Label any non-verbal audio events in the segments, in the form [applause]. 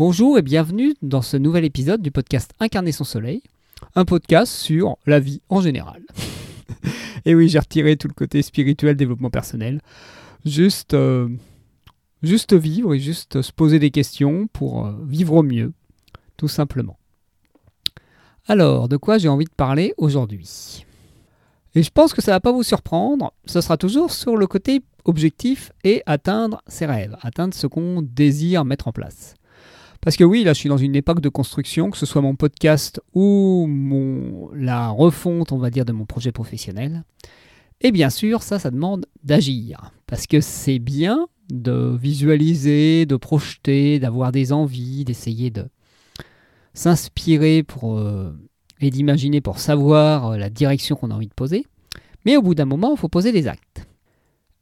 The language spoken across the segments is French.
Bonjour et bienvenue dans ce nouvel épisode du podcast Incarner son soleil, un podcast sur la vie en général. [laughs] et oui, j'ai retiré tout le côté spirituel, développement personnel. Juste, euh, juste vivre et juste se poser des questions pour euh, vivre au mieux, tout simplement. Alors, de quoi j'ai envie de parler aujourd'hui? Et je pense que ça ne va pas vous surprendre, ce sera toujours sur le côté objectif et atteindre ses rêves, atteindre ce qu'on désire mettre en place. Parce que oui, là, je suis dans une époque de construction, que ce soit mon podcast ou mon, la refonte, on va dire, de mon projet professionnel. Et bien sûr, ça, ça demande d'agir. Parce que c'est bien de visualiser, de projeter, d'avoir des envies, d'essayer de s'inspirer pour, euh, et d'imaginer pour savoir euh, la direction qu'on a envie de poser. Mais au bout d'un moment, il faut poser des actes.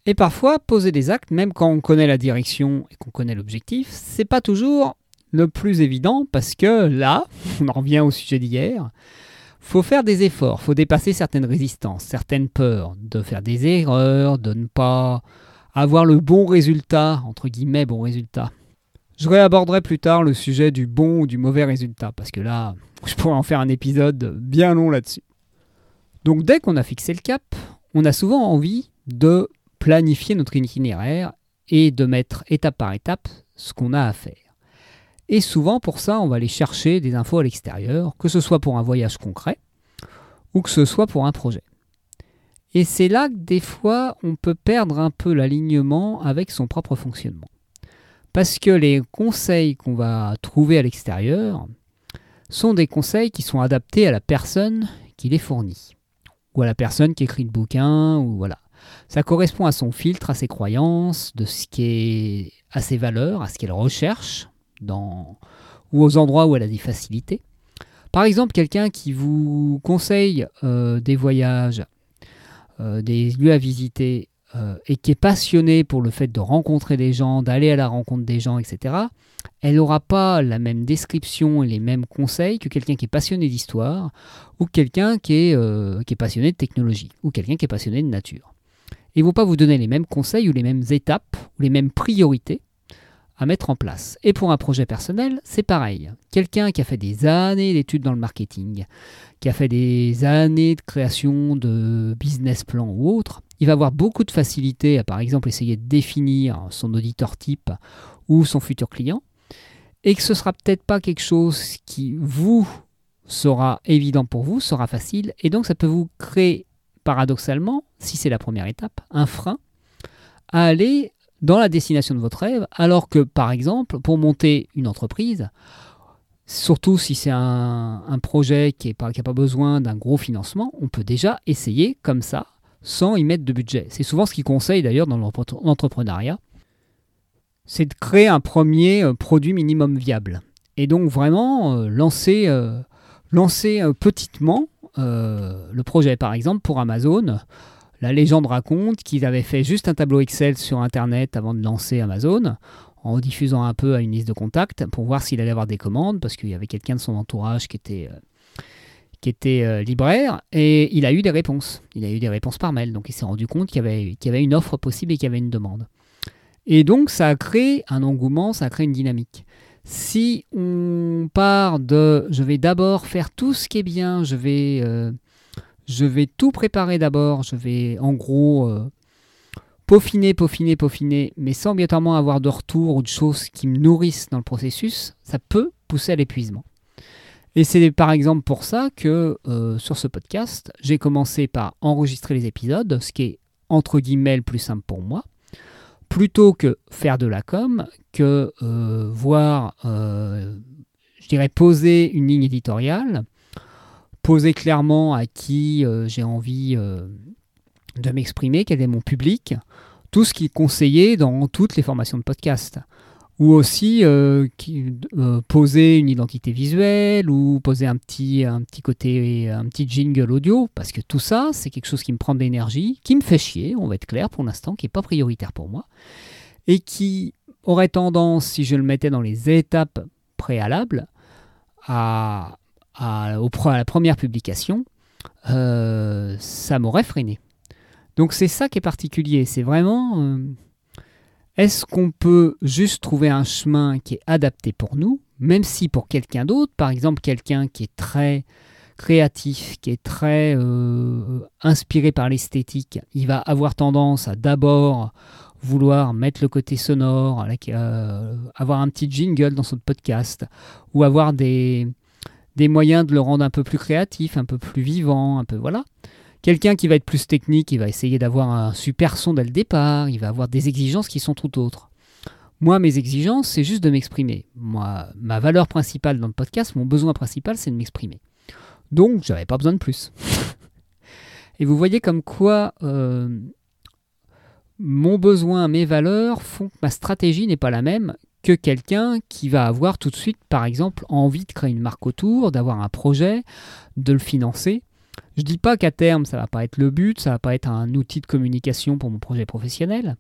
Et parfois, poser des actes, même quand on connaît la direction et qu'on connaît l'objectif, c'est pas toujours le plus évident parce que là, [laughs] on en revient au sujet d'hier, faut faire des efforts, faut dépasser certaines résistances, certaines peurs, de faire des erreurs, de ne pas avoir le bon résultat, entre guillemets bon résultat. Je réaborderai plus tard le sujet du bon ou du mauvais résultat, parce que là, [laughs] je pourrais en faire un épisode bien long là-dessus. Donc dès qu'on a fixé le cap, on a souvent envie de planifier notre itinéraire et de mettre étape par étape ce qu'on a à faire. Et souvent, pour ça, on va aller chercher des infos à l'extérieur, que ce soit pour un voyage concret ou que ce soit pour un projet. Et c'est là que des fois, on peut perdre un peu l'alignement avec son propre fonctionnement. Parce que les conseils qu'on va trouver à l'extérieur sont des conseils qui sont adaptés à la personne qui les fournit, ou à la personne qui écrit le bouquin, ou voilà. Ça correspond à son filtre, à ses croyances, de ce à ses valeurs, à ce qu'elle recherche, ou aux endroits où elle a des facilités. Par exemple, quelqu'un qui vous conseille euh, des voyages, euh, des lieux à visiter, euh, et qui est passionné pour le fait de rencontrer des gens, d'aller à la rencontre des gens, etc., elle n'aura pas la même description et les mêmes conseils que quelqu'un qui est passionné d'histoire, ou quelqu'un qui, est, qui est passionné de technologie, ou quelqu'un qui est passionné de nature. Ils ne vont pas vous donner les mêmes conseils ou les mêmes étapes, ou les mêmes priorités à mettre en place. Et pour un projet personnel, c'est pareil. Quelqu'un qui a fait des années d'études dans le marketing, qui a fait des années de création de business plan ou autre, il va avoir beaucoup de facilité à par exemple essayer de définir son auditeur type ou son futur client, et que ce sera peut-être pas quelque chose qui vous sera évident pour vous, sera facile, et donc ça peut vous créer paradoxalement, si c'est la première étape, un frein à aller dans la destination de votre rêve, alors que par exemple, pour monter une entreprise, surtout si c'est un, projet qui n'a pas, besoin d'un gros financement, on peut déjà essayer comme ça, sans y mettre de budget. C'est souvent ce qu'ils conseillent d'ailleurs dans l'entrepreneuriat, c'est de créer un premier euh, produit minimum viable. Et donc vraiment euh, lancer, euh, lancer petitement le projet. Par exemple, pour Amazon, la légende raconte qu'ils avaient fait juste un tableau Excel sur Internet avant de lancer Amazon, en diffusant un peu à une liste de contacts pour voir s'il allait avoir des commandes, parce qu'il y avait quelqu'un de son entourage qui était, euh, euh, libraire, et il a eu des réponses. Il a eu des réponses par mail, donc il s'est rendu compte qu'il y, avait, qu'il y avait une offre possible et qu'il y avait une demande. Et donc ça a créé un engouement, ça a créé une dynamique. Si on part de je vais d'abord faire tout ce qui est bien, je vais... Euh, je vais tout préparer d'abord, je vais en gros euh, peaufiner, peaufiner, peaufiner, mais sans obligatoirement avoir de retour ou de choses qui me nourrissent dans le processus, ça peut pousser à l'épuisement. Et c'est par exemple pour ça que euh, sur ce podcast, j'ai commencé par enregistrer les épisodes, ce qui est entre guillemets le plus simple pour moi, plutôt que faire de la com, que euh, voir, je dirais, poser une ligne éditoriale poser clairement à qui euh, j'ai envie euh, de m'exprimer, quel est mon public, tout ce qui est conseillé dans toutes les formations de podcast. Ou aussi euh, poser une identité visuelle ou poser un petit, un petit côté, un petit jingle audio, parce que tout ça, c'est quelque chose qui me prend de l'énergie, qui me fait chier, on va être clair pour l'instant, qui n'est pas prioritaire pour moi, et qui aurait tendance, si je le mettais dans les étapes préalables, à à, la première publication, euh, ça m'aurait freiné. Donc c'est ça qui est particulier, c'est vraiment euh, Est-ce qu'on peut juste trouver un chemin qui est adapté pour nous, même si pour quelqu'un d'autre, par exemple quelqu'un qui est très créatif, qui est très euh, inspiré par l'esthétique, il va avoir tendance à d'abord vouloir mettre le côté sonore, avoir un petit jingle dans son podcast, ou avoir des, des moyens de le rendre un peu plus créatif, un peu plus vivant, un peu voilà. Quelqu'un qui va être plus technique, il va essayer d'avoir un super son dès le départ, il va avoir des exigences qui sont tout autres. Moi, mes exigences, c'est juste de m'exprimer. Moi, ma valeur principale dans le podcast, mon besoin principal, c'est de m'exprimer. Donc, j'avais pas besoin de plus. [laughs] Et vous voyez comme quoi euh, mon besoin, mes valeurs font que ma stratégie n'est pas la même que quelqu'un qui va avoir tout de suite, par exemple, envie de créer une marque autour, d'avoir un projet, de le financer. Je dis pas qu'à terme, ça va pas être le but, ça va pas être un outil de communication pour mon projet professionnel,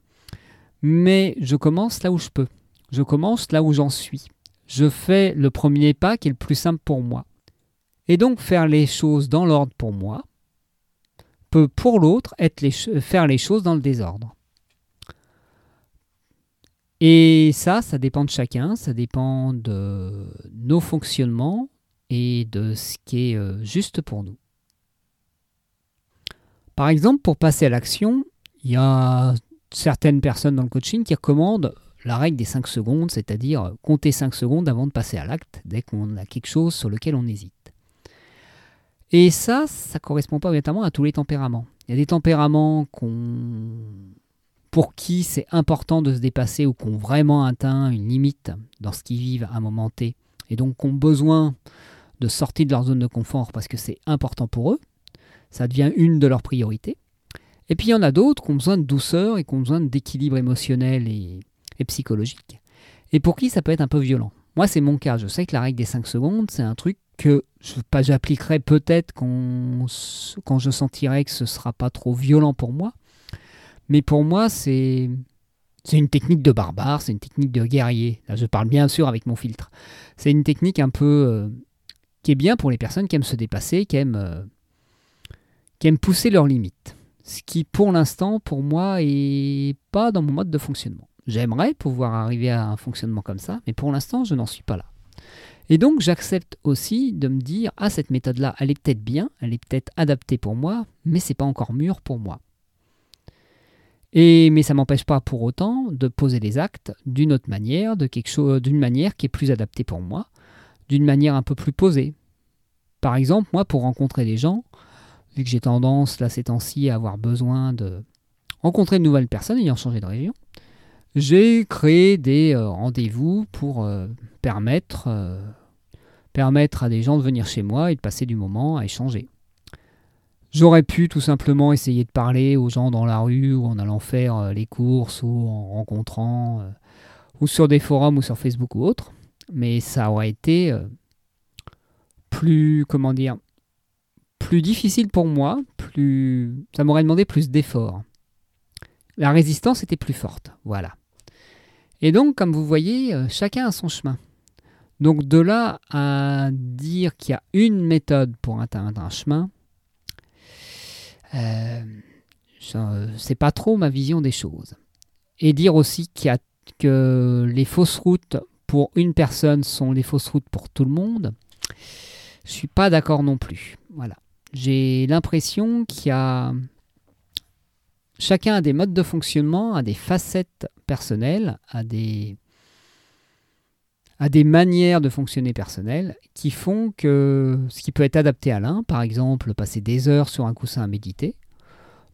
mais je commence là où je peux. Je commence là où j'en suis. Je fais le premier pas qui est le plus simple pour moi. Et donc faire les choses dans l'ordre pour moi peut pour l'autre être faire les choses dans le désordre. Et ça, ça dépend de chacun, ça dépend de nos fonctionnements et de ce qui est euh, juste pour nous. Par exemple, pour passer à l'action, il y a certaines personnes dans le coaching qui recommandent la règle des 5 secondes, c'est-à-dire compter 5 secondes avant de passer à l'acte dès qu'on a quelque chose sur lequel on hésite. Et ça, ça ne correspond pas évidemment à tous les tempéraments. Il y a des tempéraments pour qui c'est important de se dépasser ou qui ont vraiment atteint une limite dans ce qu'ils vivent à un moment T, et donc qui ont besoin de sortir de leur zone de confort parce que c'est important pour eux ça devient une de leurs priorités. Et puis il y en a d'autres qui ont besoin de douceur et qui ont besoin d'équilibre émotionnel et, psychologique. Et pour qui ça peut être un peu violent. Moi, c'est mon cas. Je sais que la règle des 5 secondes, c'est un truc que j'appliquerai peut-être quand, quand je sentirai que ce ne sera pas trop violent pour moi. Mais pour moi, c'est une technique de barbare, c'est une technique de guerrier. Je parle bien sûr avec mon filtre. C'est une technique un peu euh, qui est bien pour les personnes qui aiment se dépasser, qui aiment euh, qui aiment pousser leurs limites. Ce qui, pour l'instant, pour moi, est pas dans mon mode de fonctionnement. J'aimerais pouvoir arriver à un fonctionnement comme ça, mais pour l'instant, je n'en suis pas là. Et donc, j'accepte aussi de me dire ah cette méthode-là, elle est peut-être bien, elle est peut-être adaptée pour moi, mais c'est pas encore mûr pour moi. Mais ça m'empêche pas pour autant de poser les actes d'une autre manière, d'une manière qui est plus adaptée pour moi, d'une manière un peu plus posée. Par exemple, moi, pour rencontrer des gens, vu que j'ai tendance, là, ces temps-ci, à avoir besoin de rencontrer de nouvelles personnes ayant changé de région, j'ai créé des euh, rendez-vous pour euh, euh, permettre à des gens de venir chez moi et de passer du moment à échanger. J'aurais pu tout simplement essayer de parler aux gens dans la rue ou en allant faire les courses ou en rencontrant ou sur des forums ou sur Facebook ou autre, mais ça aurait été plus, comment dire, plus difficile pour moi, plus ça m'aurait demandé plus d'efforts. La résistance était plus forte, voilà. Et donc, comme vous voyez, euh, chacun a son chemin. Donc de là à dire qu'il y a une méthode pour atteindre un chemin, euh, c'est pas trop ma vision des choses. Et dire aussi qu'il y a, que les fausses routes pour une personne sont les fausses routes pour tout le monde, je suis pas d'accord non plus. Voilà j'ai l'impression qu'il y a chacun a des modes de fonctionnement, a des facettes personnelles, a des, a des manières de fonctionner personnelles qui font que ce qui peut être adapté à l'un, par exemple passer des heures sur un coussin à méditer,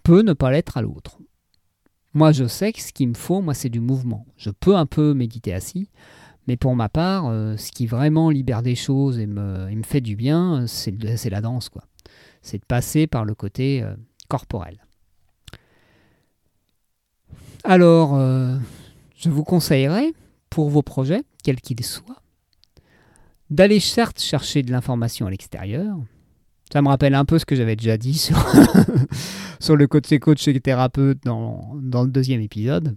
peut ne pas l'être à l'autre. Moi, je sais que ce qu'il me faut, moi, c'est du mouvement. Je peux un peu méditer assis, mais pour ma part, euh, ce qui vraiment libère des choses et me, et me fait du bien, c'est la danse, quoi c'est de passer par le côté euh, corporel. Alors, euh, je vous conseillerais, pour vos projets, quels qu'ils soient, d'aller certes chercher de l'information à l'extérieur. Ça me rappelle un peu ce que j'avais déjà dit sur, [laughs] sur le côté coach et thérapeute dans, le deuxième épisode.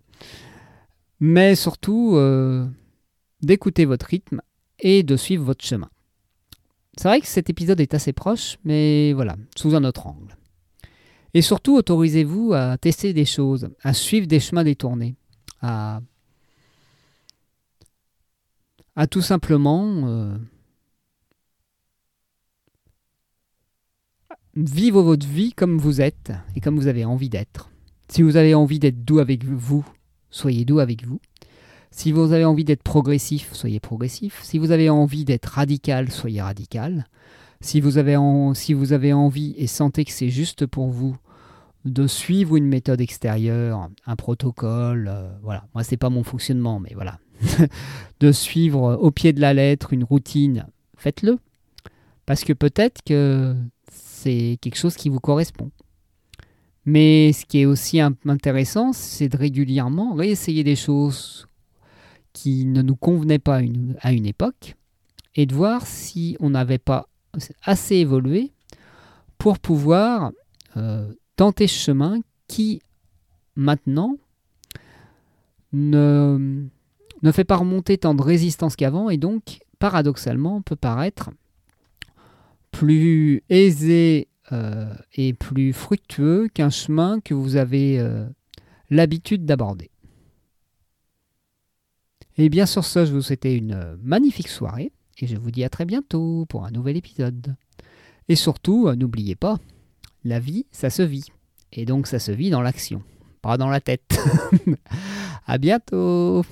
Mais surtout, euh, d'écouter votre rythme et de suivre votre chemin. C'est vrai que cet épisode est assez proche, mais voilà, sous un autre angle. Et surtout, autorisez-vous à tester des choses, à suivre des chemins détournés, à à tout simplement euh, vivre votre vie comme vous êtes et comme vous avez envie d'être. Si vous avez envie d'être doux avec vous, soyez doux avec vous. Si vous avez envie d'être progressif, soyez progressif. Si vous avez envie d'être radical, soyez radical. Si vous avez, si vous avez envie et sentez que c'est juste pour vous de suivre une méthode extérieure, un protocole, euh, voilà, moi c'est pas mon fonctionnement, mais voilà, [laughs] de suivre au pied de la lettre une routine, faites-le. Parce que peut-être que c'est quelque chose qui vous correspond. Mais ce qui est aussi intéressant, c'est de régulièrement réessayer des choses qui ne nous convenaient pas à une époque et de voir si on n'avait pas assez évolué pour pouvoir euh, tenter ce chemin qui, maintenant, ne, ne fait pas remonter tant de résistance qu'avant et donc, paradoxalement, peut paraître plus aisé euh, et plus fructueux qu'un chemin que vous avez euh, l'habitude d'aborder. Et bien sur ce, je vous souhaite une magnifique soirée et je vous dis à très bientôt pour un nouvel épisode. Et surtout, euh, n'oubliez pas, la vie, ça se vit. Et donc ça se vit dans l'action, pas dans la tête. [laughs] à bientôt